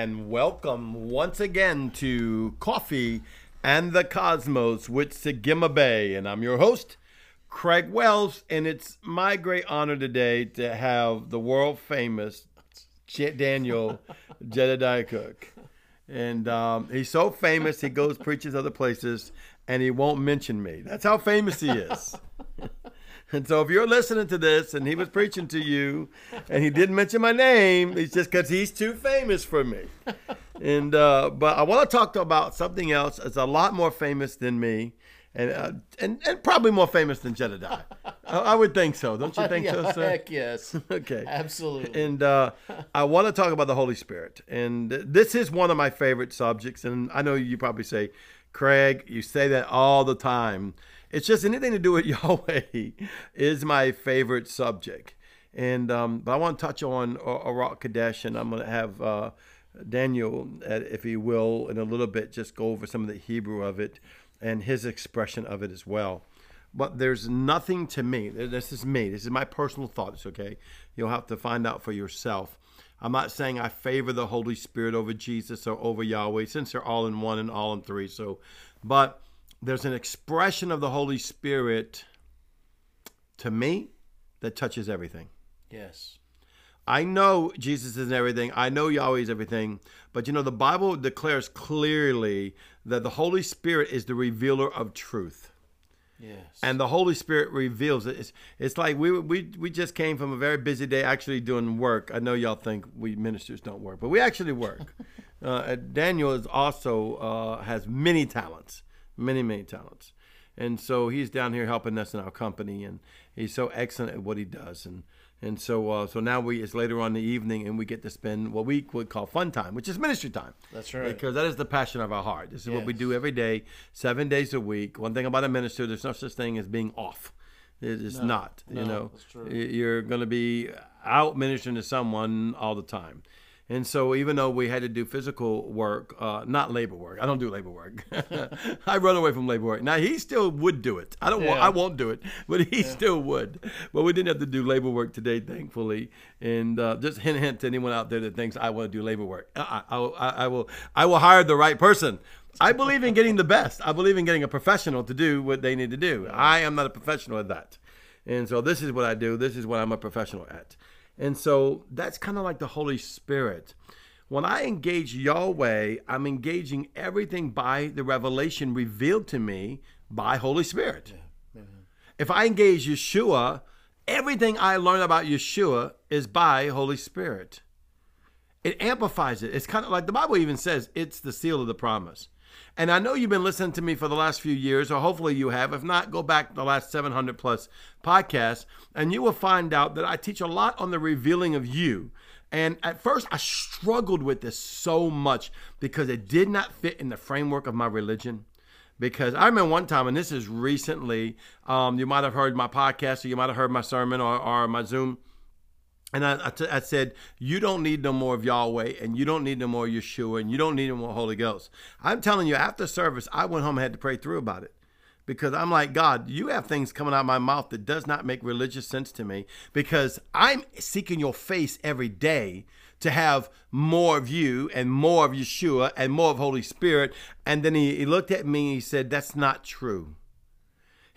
and welcome once again to Coffee and the Cosmos with Sagima Bay. And I'm your host, Craig Wells, and it's my great honor today to have the world famous Daniel Jedediah Cook. And um, he's so famous, he goes preaches other places, and he won't mention me. That's how famous he is. And so if you're listening to this and he was preaching to you and he didn't mention my name, it's just because he's too famous for me. And uh, but I want to talk about something else that's a lot more famous than me. And, uh, and and probably more famous than Jedediah. I, I would think so. Don't you think yeah, so, sir? Heck yes. Okay. Absolutely. And uh, I want to talk about the Holy Spirit. And this is one of my favorite subjects. And I know you probably say, Craig, you say that all the time. It's just anything to do with Yahweh is my favorite subject. And um, but I want to touch on Ruach HaKodesh, and I'm going to have uh, Daniel, uh, if he will, in a little bit, just go over some of the Hebrew of it and his expression of it as well. But there's nothing to me. This is me. This is my personal thoughts. Okay, you'll have to find out for yourself. I'm not saying I favor the Holy Spirit over Jesus or over Yahweh, since they're all in one and all in three. So, but there's an expression of the Holy Spirit to me that touches everything. Yes. I know Jesus is everything. I know Yahweh is everything. But you know, the Bible declares clearly that the Holy Spirit is the revealer of truth. Yes. And the Holy Spirit reveals it. It's, it's like we, we, we just came from a very busy day actually doing work. I know y'all think we ministers don't work, but we actually work. uh, Daniel is also uh, has many talents many, many talents. And so he's down here helping us in our company, and he's so excellent at what he does. And and so uh, so now we it's later on in the evening, and we get to spend what we would call fun time, which is ministry time. That's right. Because that is the passion of our heart. This is yes. what we do every day, seven days a week. One thing about a minister, there's no such thing as being off. It's no, not. No, you know, you're going to be out ministering to someone all the time. And so, even though we had to do physical work, uh, not labor work, I don't do labor work. I run away from labor work. Now he still would do it. I don't. Yeah. Want, I won't do it, but he yeah. still would. But we didn't have to do labor work today, thankfully. And uh, just hint, hint to anyone out there that thinks I want to do labor work. I, I, I, I will. I will hire the right person. I believe in getting the best. I believe in getting a professional to do what they need to do. I am not a professional at that. And so this is what I do. This is what I'm a professional at. And so that's kind of like the Holy Spirit. When I engage Yahweh, I'm engaging everything by the revelation revealed to me by Holy Spirit. Yeah. If I engage Yeshua, everything I learn about Yeshua is by Holy Spirit. It amplifies it. It's kind of like the Bible even says it's the seal of the promise. And I know you've been listening to me for the last few years, or hopefully you have. If not, go back to the last 700 plus podcasts, and you will find out that I teach a lot on the revealing of you. And at first, I struggled with this so much because it did not fit in the framework of my religion. Because I remember one time, and this is recently, um, you might have heard my podcast, or you might have heard my sermon, or, or my Zoom and I, I, t- I said, You don't need no more of Yahweh, and you don't need no more Yeshua, and you don't need no more Holy Ghost. I'm telling you, after service, I went home and had to pray through about it. Because I'm like, God, you have things coming out of my mouth that does not make religious sense to me. Because I'm seeking your face every day to have more of you and more of Yeshua and more of Holy Spirit. And then he, he looked at me and he said, That's not true.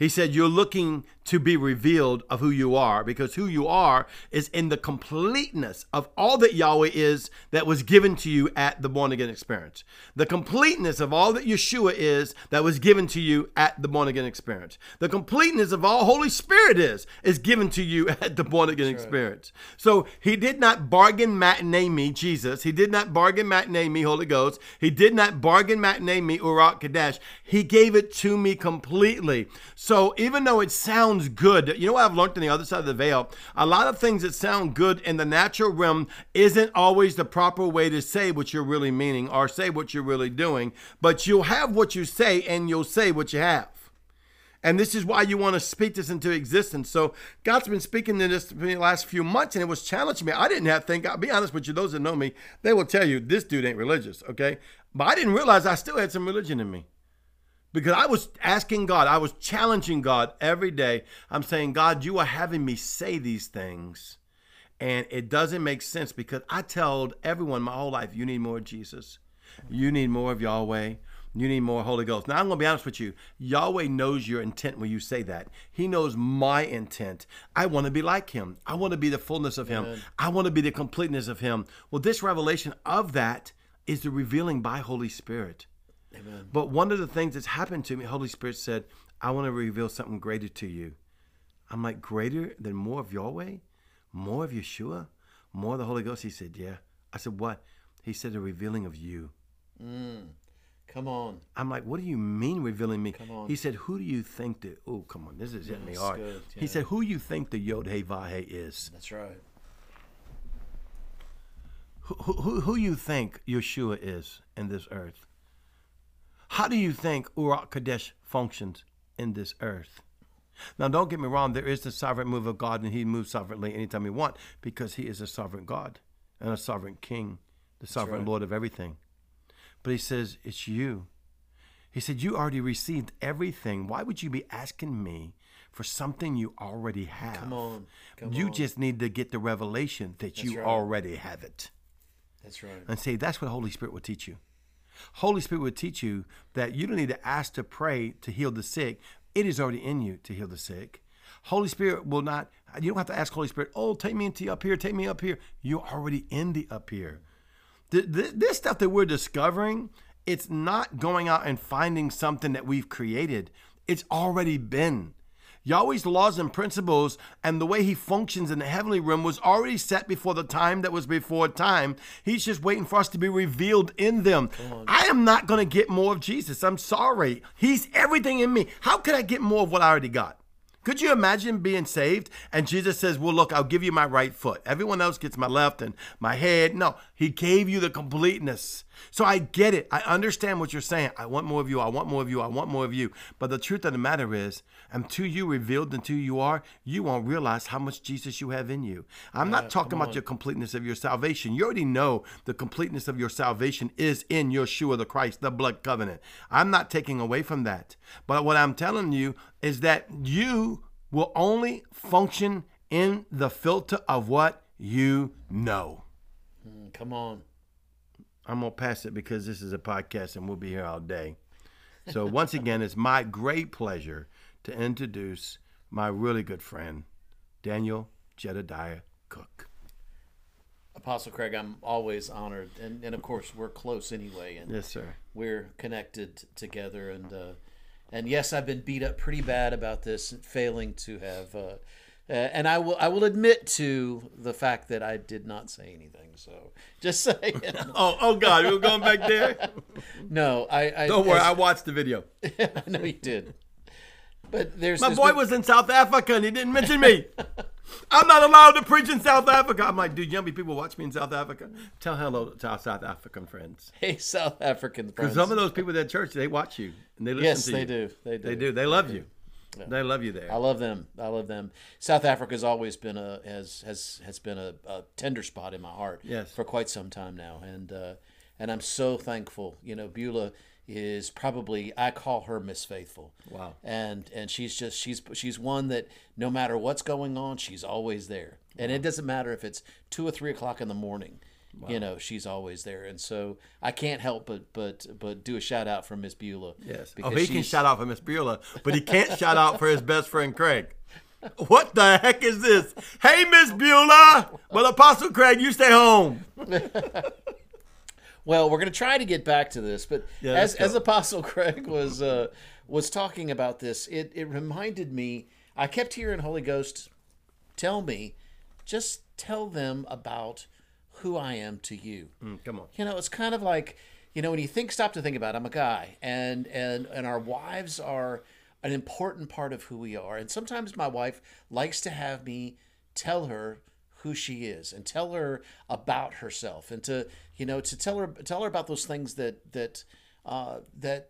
He said, You're looking to be revealed of who you are because who you are is in the completeness of all that Yahweh is that was given to you at the born again experience. The completeness of all that Yeshua is that was given to you at the born again experience. The completeness of all Holy Spirit is is given to you at the born again That's experience. Right. So he did not bargain matinee me, Jesus. He did not bargain matinee me, Holy Ghost. He did not bargain matinee me, Ruach HaKodesh. He gave it to me completely. So even though it sounds good. You know what I've learned on the other side of the veil? A lot of things that sound good in the natural realm isn't always the proper way to say what you're really meaning or say what you're really doing. But you'll have what you say and you'll say what you have. And this is why you want to speak this into existence. So God's been speaking to this for the last few months, and it was challenging me. I didn't have think. I'll be honest with you. Those that know me, they will tell you this dude ain't religious. Okay, but I didn't realize I still had some religion in me because I was asking God, I was challenging God every day. I'm saying, God, you are having me say these things. And it doesn't make sense because I told everyone my whole life, you need more of Jesus. You need more of Yahweh. You need more Holy Ghost. Now, I'm going to be honest with you. Yahweh knows your intent when you say that. He knows my intent. I want to be like Him. I want to be the fullness of Him. I want to be the completeness of Him. Well, this revelation of that is the revealing by Holy Spirit. Amen. But one of the things that's happened to me, Holy Spirit said, I want to reveal something greater to you. I'm like, greater than more of Yahweh? More of Yeshua? More of the Holy Ghost? He said, Yeah. I said, What? He said, The revealing of you. Mm. Come on. I'm like, What do you mean revealing me? on. He said, Who do you think that? Oh, come on. This is hitting me hard. good, He said, Who you think the Yod He Vahe is? That's right. Who, who, who you think Yeshua is in this earth? How do you think Ruach HaKodesh functions in this earth? Now, don't get me wrong, there is the sovereign move of God, and He moves sovereignly anytime He wants because He is a sovereign God and a sovereign King, the sovereign right. Lord of everything. But He says, It's you. He said, You already received everything. Why would you be asking me for something you already have? Come on. Come you on. just need to get the revelation that you right. already have it That's right. and say that's what Holy Spirit will teach you. Holy Spirit will teach you that you don't need to ask to pray to heal the sick. It is already in you to heal the sick. Holy Spirit will not, you don't have to ask Holy Spirit, oh, take me into up here, take me up here. You're already in the up here. Th- th- This stuff that we're discovering, it's not going out and finding something that we've created. It's already been. Yahweh's laws and principles and the way he functions in the heavenly realm was already set before the time that was before time. He's just waiting for us to be revealed in them. I am not going to get more of Jesus. I'm sorry. He's everything in me. How could I get more of what I already got? Could you imagine being saved and Jesus says, Well, look, I'll give you my right foot. Everyone else gets my left and my head. No, He gave you the completeness. So I get it. I understand what you're saying. I want more of you. I want more of you. I want more of you. But the truth of the matter is, until you revealed until you are, you won't realize how much Jesus you have in you. I'm not talking about your completeness of your salvation. You already know the completeness of your salvation is in Yeshua the Christ, the blood covenant. I'm not taking away from that. But what I'm telling you is that you will only function in the filter of what you know. Mm, Come on. I'm going to pass it because this is a podcast and we'll be here all day. So, once again, it's my great pleasure to introduce my really good friend, Daniel Jedediah Cook. Apostle Craig, I'm always honored, and, and of course we're close anyway, and Yes, sir. we're connected together. And uh, and yes, I've been beat up pretty bad about this, failing to have. Uh, uh, and I will I will admit to the fact that I did not say anything. So just saying. Oh, oh God, we're going back there. no, I, I Don't worry, as- I watched the video. I know you did. But there's My there's boy been- was in South Africa and he didn't mention me. I'm not allowed to preach in South Africa. I'm like, dude, young people watch me in South Africa. Tell hello to our South African friends. hey South African friends. Because some of those people at church, they watch you and they listen yes, to they you. do. They do. They do. They love you. They love you there. I love them. I love them. South Africa's always been a has has has been a, a tender spot in my heart. Yes. for quite some time now, and uh, and I'm so thankful. You know, Beulah is probably I call her Miss Faithful. Wow. And and she's just she's she's one that no matter what's going on, she's always there, and it doesn't matter if it's two or three o'clock in the morning. You know, she's always there, and so I can't help but but but do a shout out for Miss Beulah. Yes. Oh, he can shout out for Miss Beulah, but he can't shout out for his best friend Craig. What the heck is this? Hey, Miss Beulah. Well, Apostle Craig, you stay home. Well, we're going to try to get back to this, but Yeah, as as Apostle Craig was uh, was talking about this, it it reminded me. I kept hearing Holy Ghost tell me, just tell them about who I am to you. Mm, come on. You know, it's kind of like you know when you think, stop to think about. It, I'm a guy, and and and our wives are an important part of who we are, and sometimes my wife likes to have me tell her who she is and tell her about herself and to you know to tell her tell her about those things that that uh, that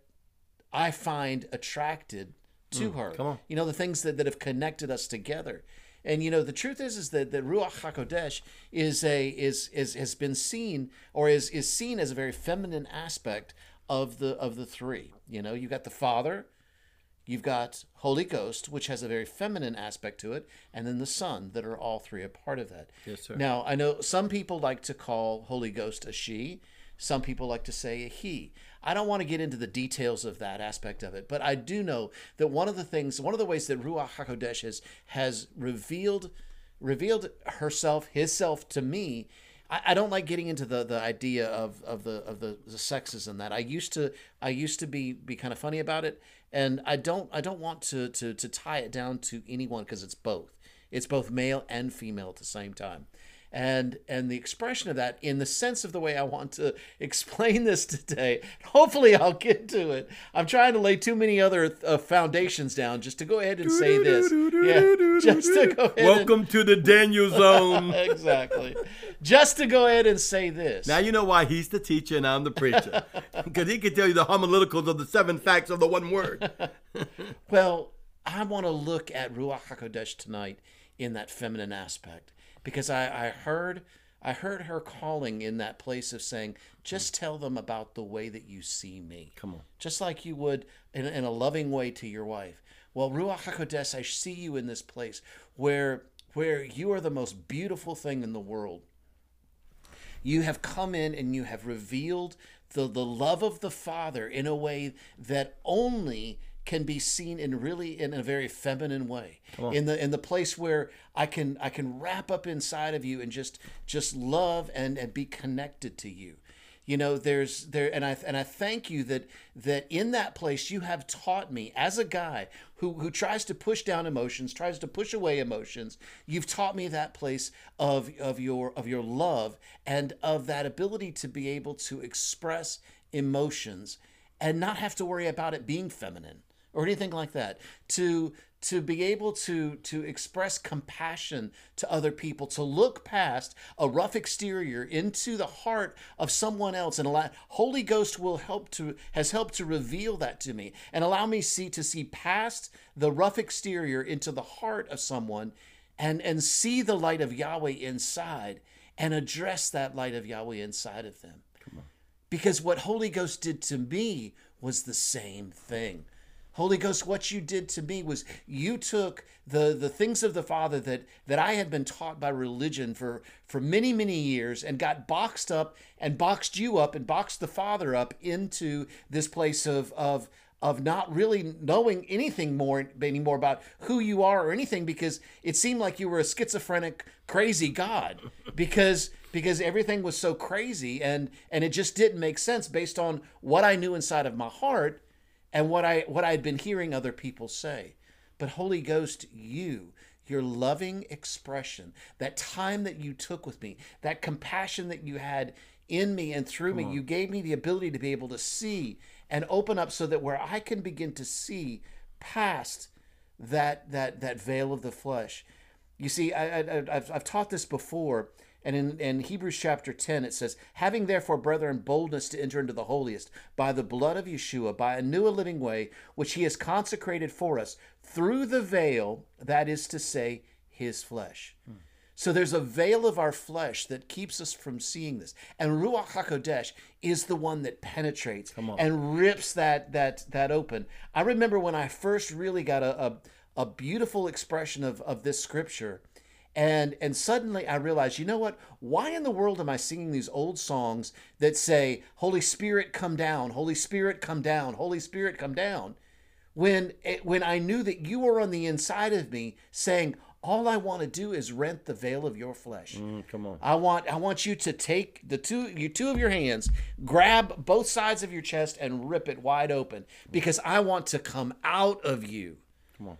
I find attracted to her. come on. You know, the things that, that have connected us together. And you know, the truth is is that, that Ruach HaKodesh is a is is has been seen or is is seen as a very feminine aspect of the of the three. You know, you got the father, You've got Holy Ghost, which has a very feminine aspect to it, and then the Son, that are all three a part of that. Yes, sir. Now, I know some people like to call Holy Ghost a she, some people like to say a he. I don't want to get into the details of that aspect of it, but I do know that one of the things, one of the ways that Ruach HaKodesh has, has revealed revealed herself, his self to me. I, don't like getting into the, the idea of, of the of the, the sexes and that. I used to I used to be be kind of funny about it, and I don't I don't want to to to tie it down to anyone because it's both. It's both male and female at the same time and and the expression of that in the sense of the way I want to explain this today. Hopefully, I'll get to it. I'm trying to lay too many other uh, foundations down just to go ahead and say this. Yeah, just to go ahead. Welcome and, to the Daniel Zone. exactly. Just to go ahead and say this. Now you know why he's the teacher and I'm the preacher, because he can tell you the homileticals of the seven facts of the one word. well, I want to look at Ruach Hakodesh tonight in that feminine aspect because I, I heard I heard her calling in that place of saying, just mm. tell them about the way that you see me. Come on. Just like you would in, in a loving way to your wife. Well, Ruach HaKodesh, I see you in this place where where you are the most beautiful thing in the world. You have come in and you have revealed the, the love of the Father in a way that only can be seen in really in a very feminine way. In the in the place where i can i can wrap up inside of you and just just love and and be connected to you. You know there's there and i and i thank you that that in that place you have taught me as a guy who who tries to push down emotions tries to push away emotions you've taught me that place of of your of your love and of that ability to be able to express emotions and not have to worry about it being feminine or anything like that? To to be able to to express compassion to other people to look past a rough exterior into the heart of someone else and allow holy ghost will help to has helped to reveal that to me and allow me see to see past the rough exterior into the heart of someone and and see the light of yahweh inside and address that light of yahweh inside of them. Because what holy ghost did to me was the same thing Holy Ghost, what you did to me was you took the, the things of the Father that, that I had been taught by religion for, for many, many years and got boxed up and boxed you up and boxed the Father up into this place of, of, of not really knowing anything more anymore about who you are or anything because it seemed like you were a schizophrenic, crazy God because because everything was so crazy and and it just didn't make sense based on what I knew inside of my heart and what I what I'd been hearing other people say. But Holy Ghost, you, your loving expression, that time that you took with me, that compassion that you had in me and through me, you gave me the ability to be able to see and open up so that where I can begin to see past that that that veil of the flesh. You see, I, I, I've, I've taught this before and in, in Hebrews chapter 10, it says, Having therefore, brethren, boldness to enter into the holiest by the blood of Yeshua, by a new and living way, which he has consecrated for us through the veil, that is to say, his flesh. Hmm. So there's a veil of our flesh that keeps us from seeing this. And Ruach HaKodesh is the one that penetrates and rips that, that, that open. I remember when I first really got a, a, a beautiful expression of, of this scripture and and suddenly i realized you know what? Why in the world am i singing these old songs that say holy spirit come down holy spirit come down holy spirit come down when when i knew that you were on the inside of me saying all i want to do is rent the veil of your flesh. Mm, come on. I want i want you to take the two you two of your hands grab both sides of your chest and rip it wide open because i want to come out of you. Come on.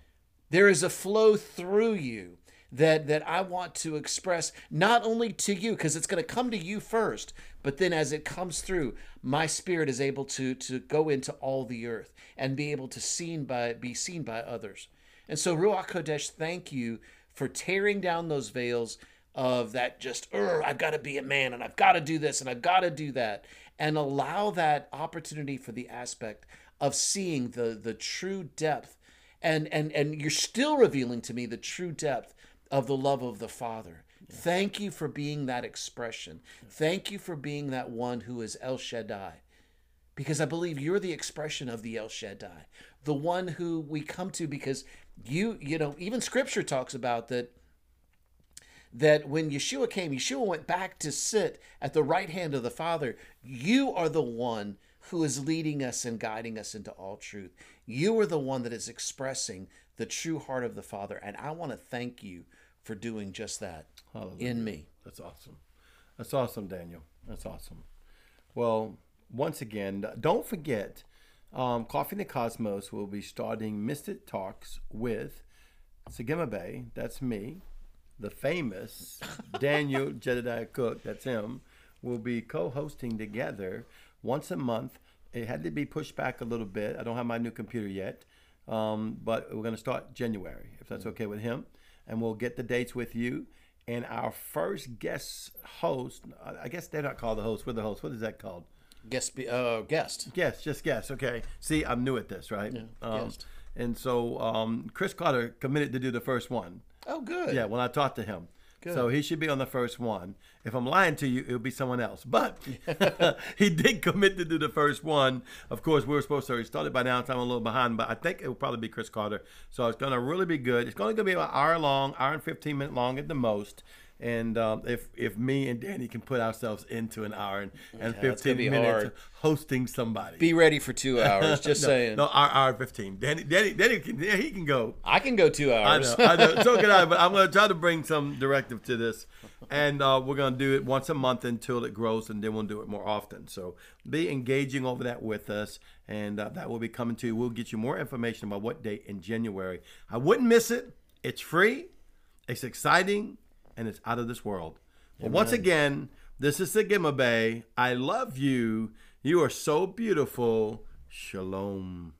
There is a flow through you that that I want to express not only to you because it's going to come to you first, but then as it comes through, my spirit is able to to go into all the earth and be able to seen by be seen by others. And so Ruach Kodesh, thank you for tearing down those veils of that just I've got to be a man and I've got to do this and I've got to do that and allow that opportunity for the aspect of seeing the the true depth and and and you're still revealing to me the true depth of the love of the Father. Thank you for being that expression. Thank you for being that one who is El Shaddai. Because I believe you're the expression of the El Shaddai. the one who we come to because you you know even scripture talks about that that when Yeshua came, Yeshua went back to sit at the right hand of the Father. You are the one who is leading us and guiding us into all truth. You are the one that is expressing the true heart of the Father. And I want to thank you for doing just that Hallelujah. in me. That's awesome. That's awesome, Daniel. That's awesome. Well, once again, don't forget, um, Coffee in the Cosmos will be starting Mystic Talks with Sagima Bay. That's me. The famous Daniel Jedediah Cook. That's him. Will be co-hosting together once a month. It had to be pushed back a little bit. I don't have my new computer yet, um, but we're going to start January if that's okay with him, and we'll get the dates with you. And our first guest host, I guess they're not called the host. We're the host. What is that called? Guest, be- uh, guest. Guest, just guest. Okay. See, I'm new at this, right? Yeah, Um, guest. and so um, Chris Carter committed to do the first one. Oh, good. Yeah, when I talked to him. Good. So he should be on the first one. If I'm lying to you, it'll be someone else. But he did commit to do the first one. Of course, we were supposed to have started by now, so I'm a little behind, but I think it will probably be Chris Carter. So it's going to really be good. It's going to be about an hour long, hour and 15 minute long at the most. And um, if if me and Danny can put ourselves into an hour and, and 15 be minutes hard. hosting somebody. Be ready for two hours. Just no, saying. No, hour, hour 15. Danny, Danny, Danny can, yeah, he can go. I can go two I hours. know, I know. So can I, but I'm going to try to bring some directive to this. And uh, we're going to do it once a month until it grows, and then we'll do it more often. So be engaging over that with us, and uh, that will be coming to you. We'll get you more information about what date in January. I wouldn't miss it. It's free, it's exciting, and it's out of this world. Well, once again, this is Sagima Bay. I love you. You are so beautiful. Shalom.